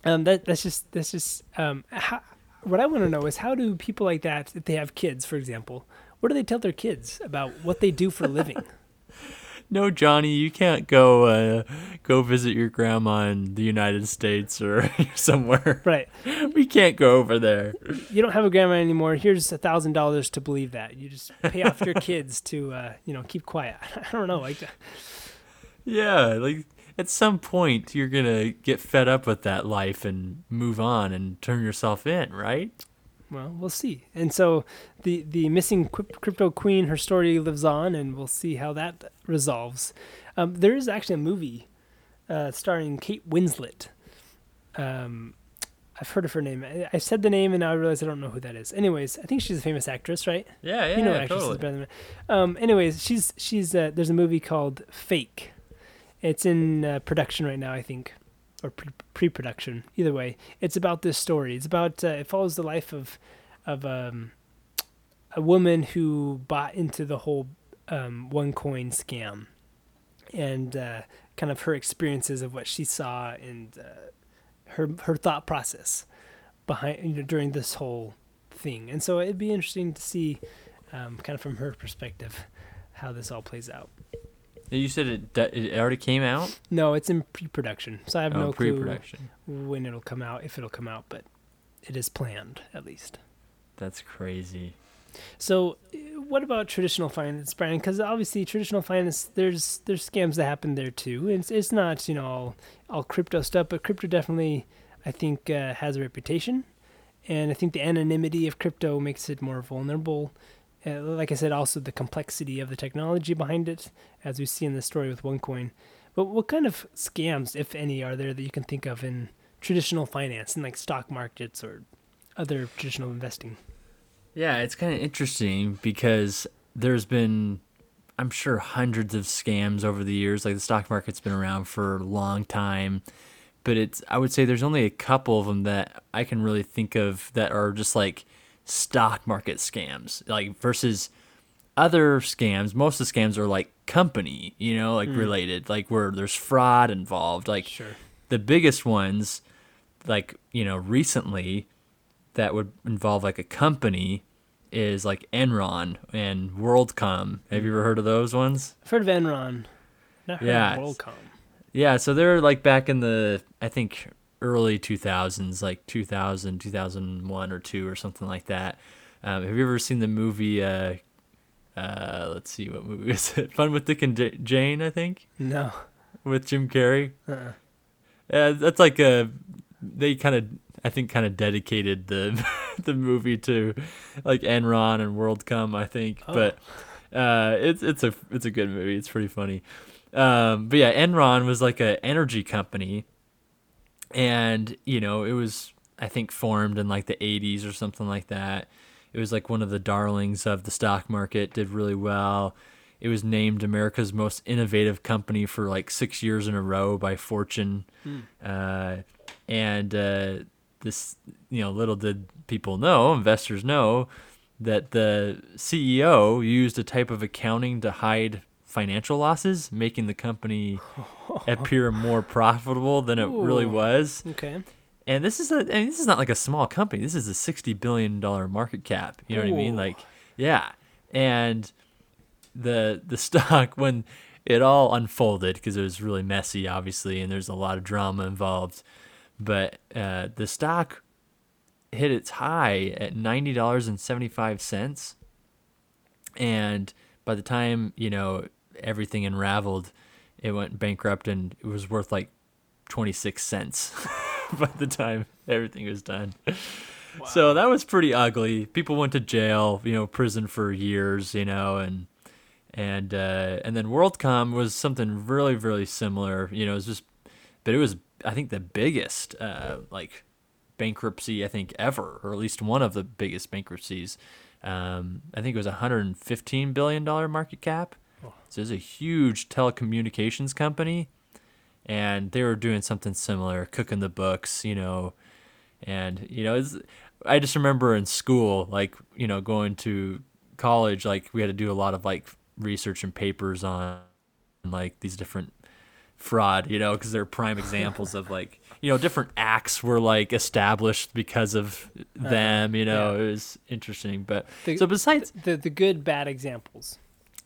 um that that's just that's just um how, what I want to know is how do people like that, if they have kids, for example, what do they tell their kids about what they do for a living? <laughs> no, Johnny, you can't go uh, go visit your grandma in the United States or <laughs> somewhere. Right. We can't go over there. You don't have a grandma anymore. Here's a thousand dollars to believe that. You just pay off your <laughs> kids to uh, you know keep quiet. I don't know, like. Yeah, like at some point you're gonna get fed up with that life and move on and turn yourself in, right? well, we'll see. And so the the missing crypto queen, her story lives on, and we'll see how that resolves. Um, there is actually a movie uh, starring Kate Winslet. Um, I've heard of her name. I, I, said the name, and now I realize I don't know who that is. Anyways, I think she's a famous actress, right? Yeah, yeah, you know yeah, totally. better than Um, anyways, she's she's uh, there's a movie called Fake. It's in uh, production right now, I think or pre production. Either way, it's about this story. It's about uh, it follows the life of of um, a woman who bought into the whole um, OneCoin scam, and uh, kind of her experiences of what she saw and uh, her her thought process behind you know during this whole thing. And so it'd be interesting to see, um, kind of from her perspective, how this all plays out. You said it, it already came out. No, it's in pre-production, so I have Oh, no clue pre-production. when it'll come out, if it'll come out, but it is planned at least. That's crazy. So, uh, what about traditional finance, Brian? Because obviously, traditional finance, there's there's scams that happen there too. It's it's not you know all, all crypto stuff, but crypto definitely, I think, uh, has a reputation, and I think the anonymity of crypto makes it more vulnerable. Uh, like I said, also the complexity of the technology behind it, as we see in the story with OneCoin. But what kind of scams, if any, are there that you can think of in traditional finance, in like stock markets or other traditional investing? Yeah, it's kind of interesting because there's been, I'm sure, hundreds of scams over the years. Like the stock market's been around for a long time, but it's, I would say there's only a couple of them that I can really think of that are just like stock market scams, like versus other scams. Most of the scams are like company, you know, like hmm. related, like where there's fraud involved. Like Sure. the biggest ones, like, you know, recently that would involve like a company is like Enron and WorldCom. Have you ever hmm. heard of those ones? I've heard of Enron. Not heard Yeah, of WorldCom. Yeah, so they're like back in the I think early 2000s, like 2000, 2001 or 2 or something like that. Um, have you ever seen the movie uh uh let's see what movie <laughs> is it? Fun with Dick and J- Jane, I think, No. with Jim Carrey. Uh-uh. Yeah, that's like a they kind of I think kind of dedicated the <laughs> the movie to like Enron and WorldCom I think, Oh. but uh, it's it's a it's a good movie. It's pretty funny. Um, but yeah, Enron was like a energy company, and you know it was I think formed in like the 80s or something like that. It was like one of the darlings of the stock market. Did really well. It was named America's most innovative company for like six years in a row by Fortune. Uh, and uh, this, you know, little did people know, investors know, that the CEO used a type of accounting to hide financial losses, making the company <laughs> appear more profitable than it really was. Okay. And this is a, I mean, this is not like a small company. This is a sixty billion dollar market cap. You know what I mean? Like, yeah. And the the <laughs> stock when it all unfolded because it was really messy, obviously, and there's a lot of drama involved. But uh, the stock hit its high at ninety dollars and seventy five cents, and by the time you know everything unraveled, it went bankrupt and it was worth like twenty six cents <laughs> by the time everything was done. So that was pretty ugly. People went to jail, you know, prison for years, you know, and and uh, and then WorldCom was something really, really similar. You know, it was just, but it was I think the biggest uh, like bankruptcy I think ever, or at least one of the biggest bankruptcies. Um, I think it was a 115 billion dollar market cap. So it's a huge telecommunications company, and they were doing something similar, cooking the books, you know, and you know, I just remember in school, like you know, going to college, like we had to do a lot of like research and papers on like these different fraud, you know, because they're prime examples of like <laughs> you know different acts were like established because of uh-huh. them, you know. yeah. It was interesting, but The- so besides The the good bad examples.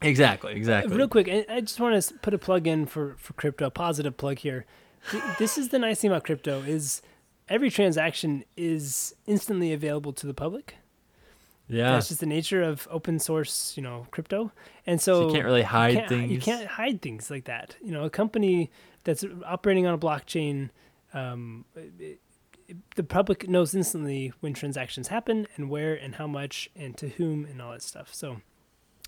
Exactly, exactly, Real quick, I, just want to put a plug in for for crypto. A positive plug here. This is the nice thing about crypto is every transaction is instantly available to the public. yeah. That's just the nature of open source, you know, crypto. And so, So you can't really hide can't- things. You can't hide things like that. You know, a company that's operating on a blockchain, um, it- it- the public knows instantly when transactions happen and where and how much and to whom and all that stuff. So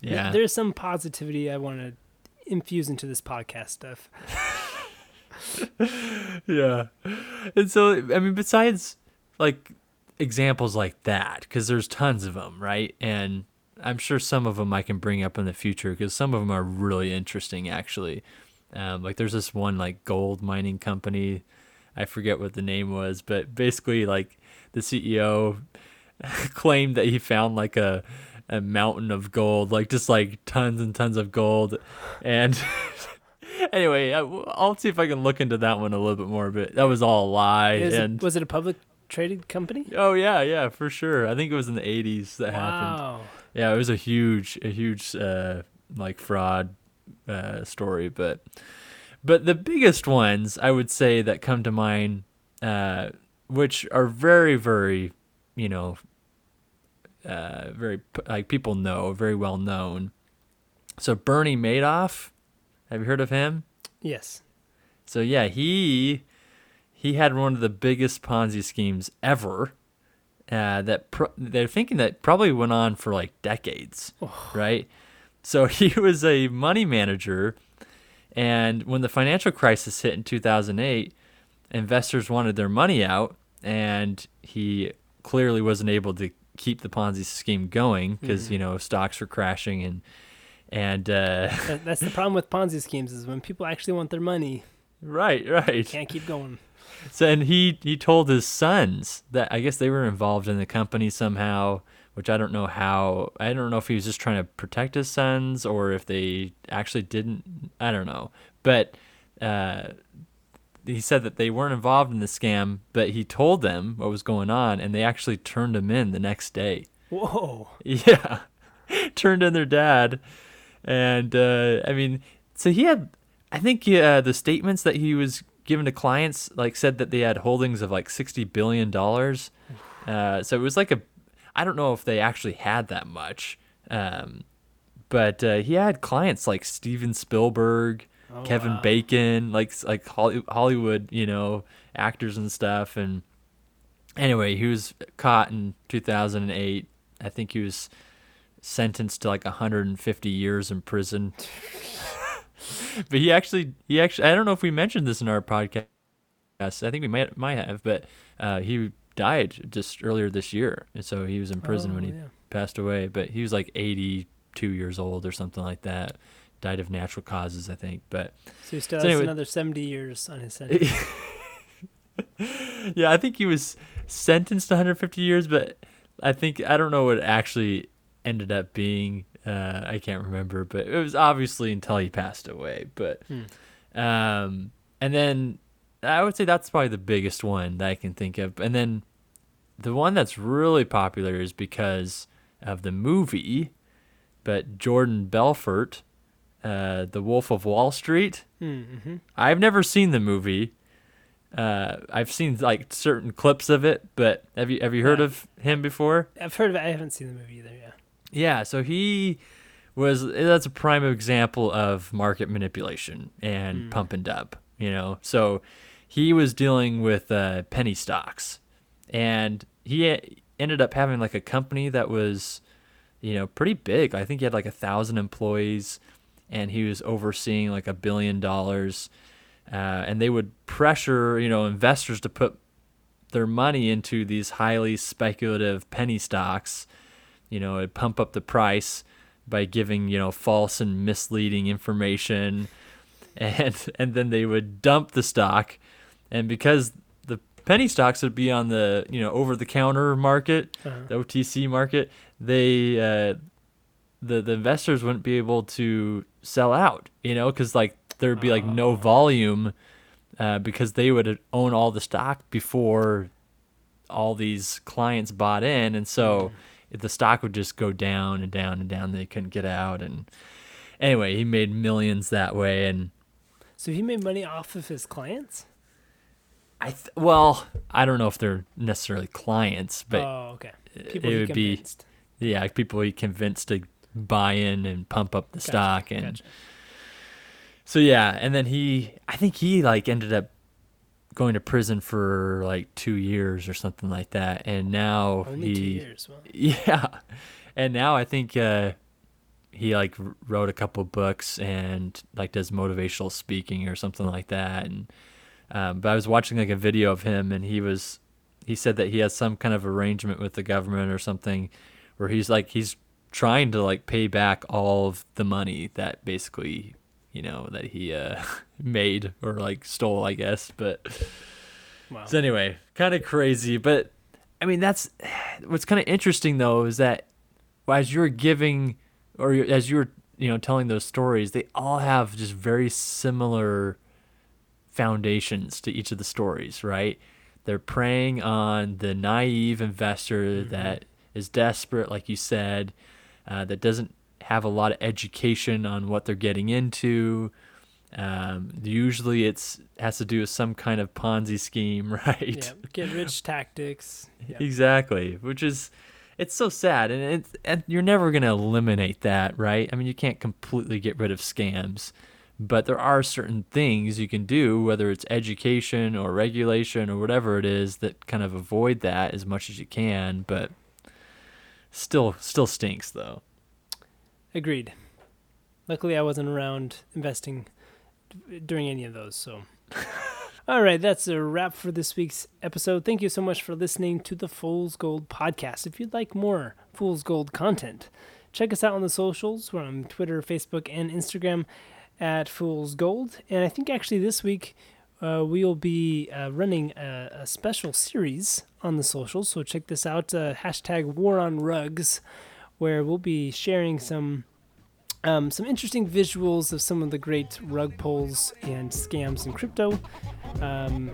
Yeah. there's some positivity I want to infuse into this podcast stuff. <laughs> yeah. And so, I mean, besides like examples like that, because there's tons of them, right? And I'm sure some of them I can bring up in the future because some of them are really interesting, actually. Um, like there's this one like gold mining company. I forget what the name was, but basically, like the CEO <laughs> claimed that he found like a a mountain of gold, like just like tons and tons of gold, and <laughs> anyway, I, will see if I can look into that one a little bit more. But that was all a lie. Is and it, was it a public traded company? oh yeah, yeah, for sure. I think it was in the '80s that happened. Wow. Yeah, it was a huge, a huge uh, like fraud uh, story, but but the biggest ones I would say that come to mind, uh, which are very very, you know, uh, very like people know, very well known. So Bernie Madoff, have you heard of him? Yes. So yeah, he he had one of the biggest Ponzi schemes ever. Uh, that pro- they're thinking that probably went on for like decades, oh. right? So <laughs> he was a money manager, and when the financial crisis hit in 2008, investors wanted their money out, and he clearly wasn't able to keep the Ponzi scheme going because mm-hmm. you know stocks were crashing and and uh, that's the <laughs> problem with Ponzi schemes is when people actually want their money. Right, right. Can't keep going. <laughs> So and he he told his sons that I guess they were involved in the company somehow, which I don't know how. I don't know if he was just trying to protect his sons or if they actually didn't. I don't know, but. Uh, he said that they weren't involved in the scam, but he told them what was going on, and they actually turned him in the next day. Whoa! <laughs> Yeah, <laughs> turned in their dad, and uh, I mean, so he had, I think uh, the statements that he was given to clients like said that they had holdings of like sixty billion dollars. Uh, so it was like a, I don't know if they actually had that much, um, but uh, he had clients like Steven Spielberg, oh, Kevin wow. Bacon, like like Hollywood, you know, actors and stuff. And anyway, he was caught in 2008. I think he was sentenced to like 150 years in prison. <laughs> but he actually, he actually, I don't know if we mentioned this in our podcast. I think we might might have, but uh, he died just earlier this year, and so he was in prison oh, when he yeah. passed away. But he was like 82 years old or something like that. Died of natural causes, I think. But so he still so has anyway, another 70 years on his sentence. <laughs> yeah, I think he was sentenced to 150 years, but I think I don't know what actually ended up being. Uh, I can't remember, but it was obviously until he passed away. But, hmm. um, and then I would say that's probably the biggest one that I can think of. And then the one that's really popular is because of the movie, but Jordan Belfort, uh, The Wolf of Wall Street. Mm-hmm. I've never seen the movie. Uh, I've seen like certain clips of it, but have you have you heard yeah. of him before? I've heard of it. I haven't seen the movie either. Yeah. Yeah, so he was that's a prime example of market manipulation and mm. pump and dump, you know. So he was dealing with uh, penny stocks and he ended up having like a company that was you know pretty big. I think he had like a thousand employees and he was overseeing like a billion dollars uh, and they would pressure, you know, investors to put their money into these highly speculative penny stocks you know, it pump up the price by giving, you know, false and misleading information <laughs> and and then they would dump the stock and because the penny stocks would be on the, you know, over the counter market, uh-huh. the OTC market, they uh, the the investors wouldn't be able to sell out, you know, cuz like there'd be like no volume uh, because they would own all the stock before all these clients bought in and so mm the stock would just go down and down and down. They couldn't get out. And anyway, he made millions that way. And so he made money off of his clients. I th- well, I don't know if they're necessarily clients, but oh, okay. People it would convinced. be yeah, people he convinced to buy in and pump up the gotcha, stock and. Gotcha. So yeah, and then he, I think he like ended up going to prison for like two years or something like that, and now Only he, two years. Wow. <laughs> yeah, and now I think uh, he like wrote a couple books and like does motivational speaking or something like that. And um, but I was watching like a video of him, and he was he said that he has some kind of arrangement with the government or something, where he's like he's trying to like pay back all of the money that basically you know, that he uh, <laughs> made or like stole, I guess. But wow. so anyway, kind of crazy. But I mean, that's <sighs> what's kind of interesting though is that as you're giving or as you're you know telling those stories, they all have just very similar foundations to each of the stories, right? They're preying on the naive investor mm-hmm. that is desperate, like you said, uh, that doesn't have a lot of education on what they're getting into. Um, usually it's has to do with some kind of Ponzi scheme, <laughs> right? Yeah, get rich tactics. Exactly, which is it's so sad, and it's, and you're never gonna eliminate that, right? I mean, you can't completely get rid of scams, but there are certain things you can do, whether it's education or regulation or whatever it is, that kind of avoid that as much as you can. But still, still stinks though. Agreed. Luckily, I wasn't around investing during any of those. So, <laughs> all right, that's a wrap for this week's episode. Thank you so much for listening to the Fool's Gold podcast. If you'd like more Fool's Gold content, check us out on the socials. We're on Twitter, Facebook, and Instagram at Fool's Gold. And I think actually this week uh, we will be uh, running a, a, special series on the socials. So check this out uh, hashtag War on Rugs, where we'll be sharing some um, some interesting visuals of some of the great rug pulls and scams in crypto um,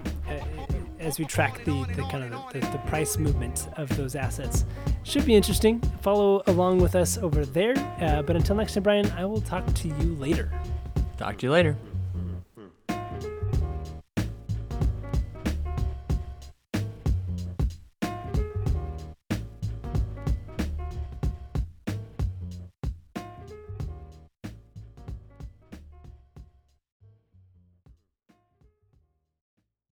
as we track the, the kind of the, the, price movement of those assets. Should be interesting. Follow along with us over there. Uh, but until next time, Brian, I will talk to you later. Talk to you later.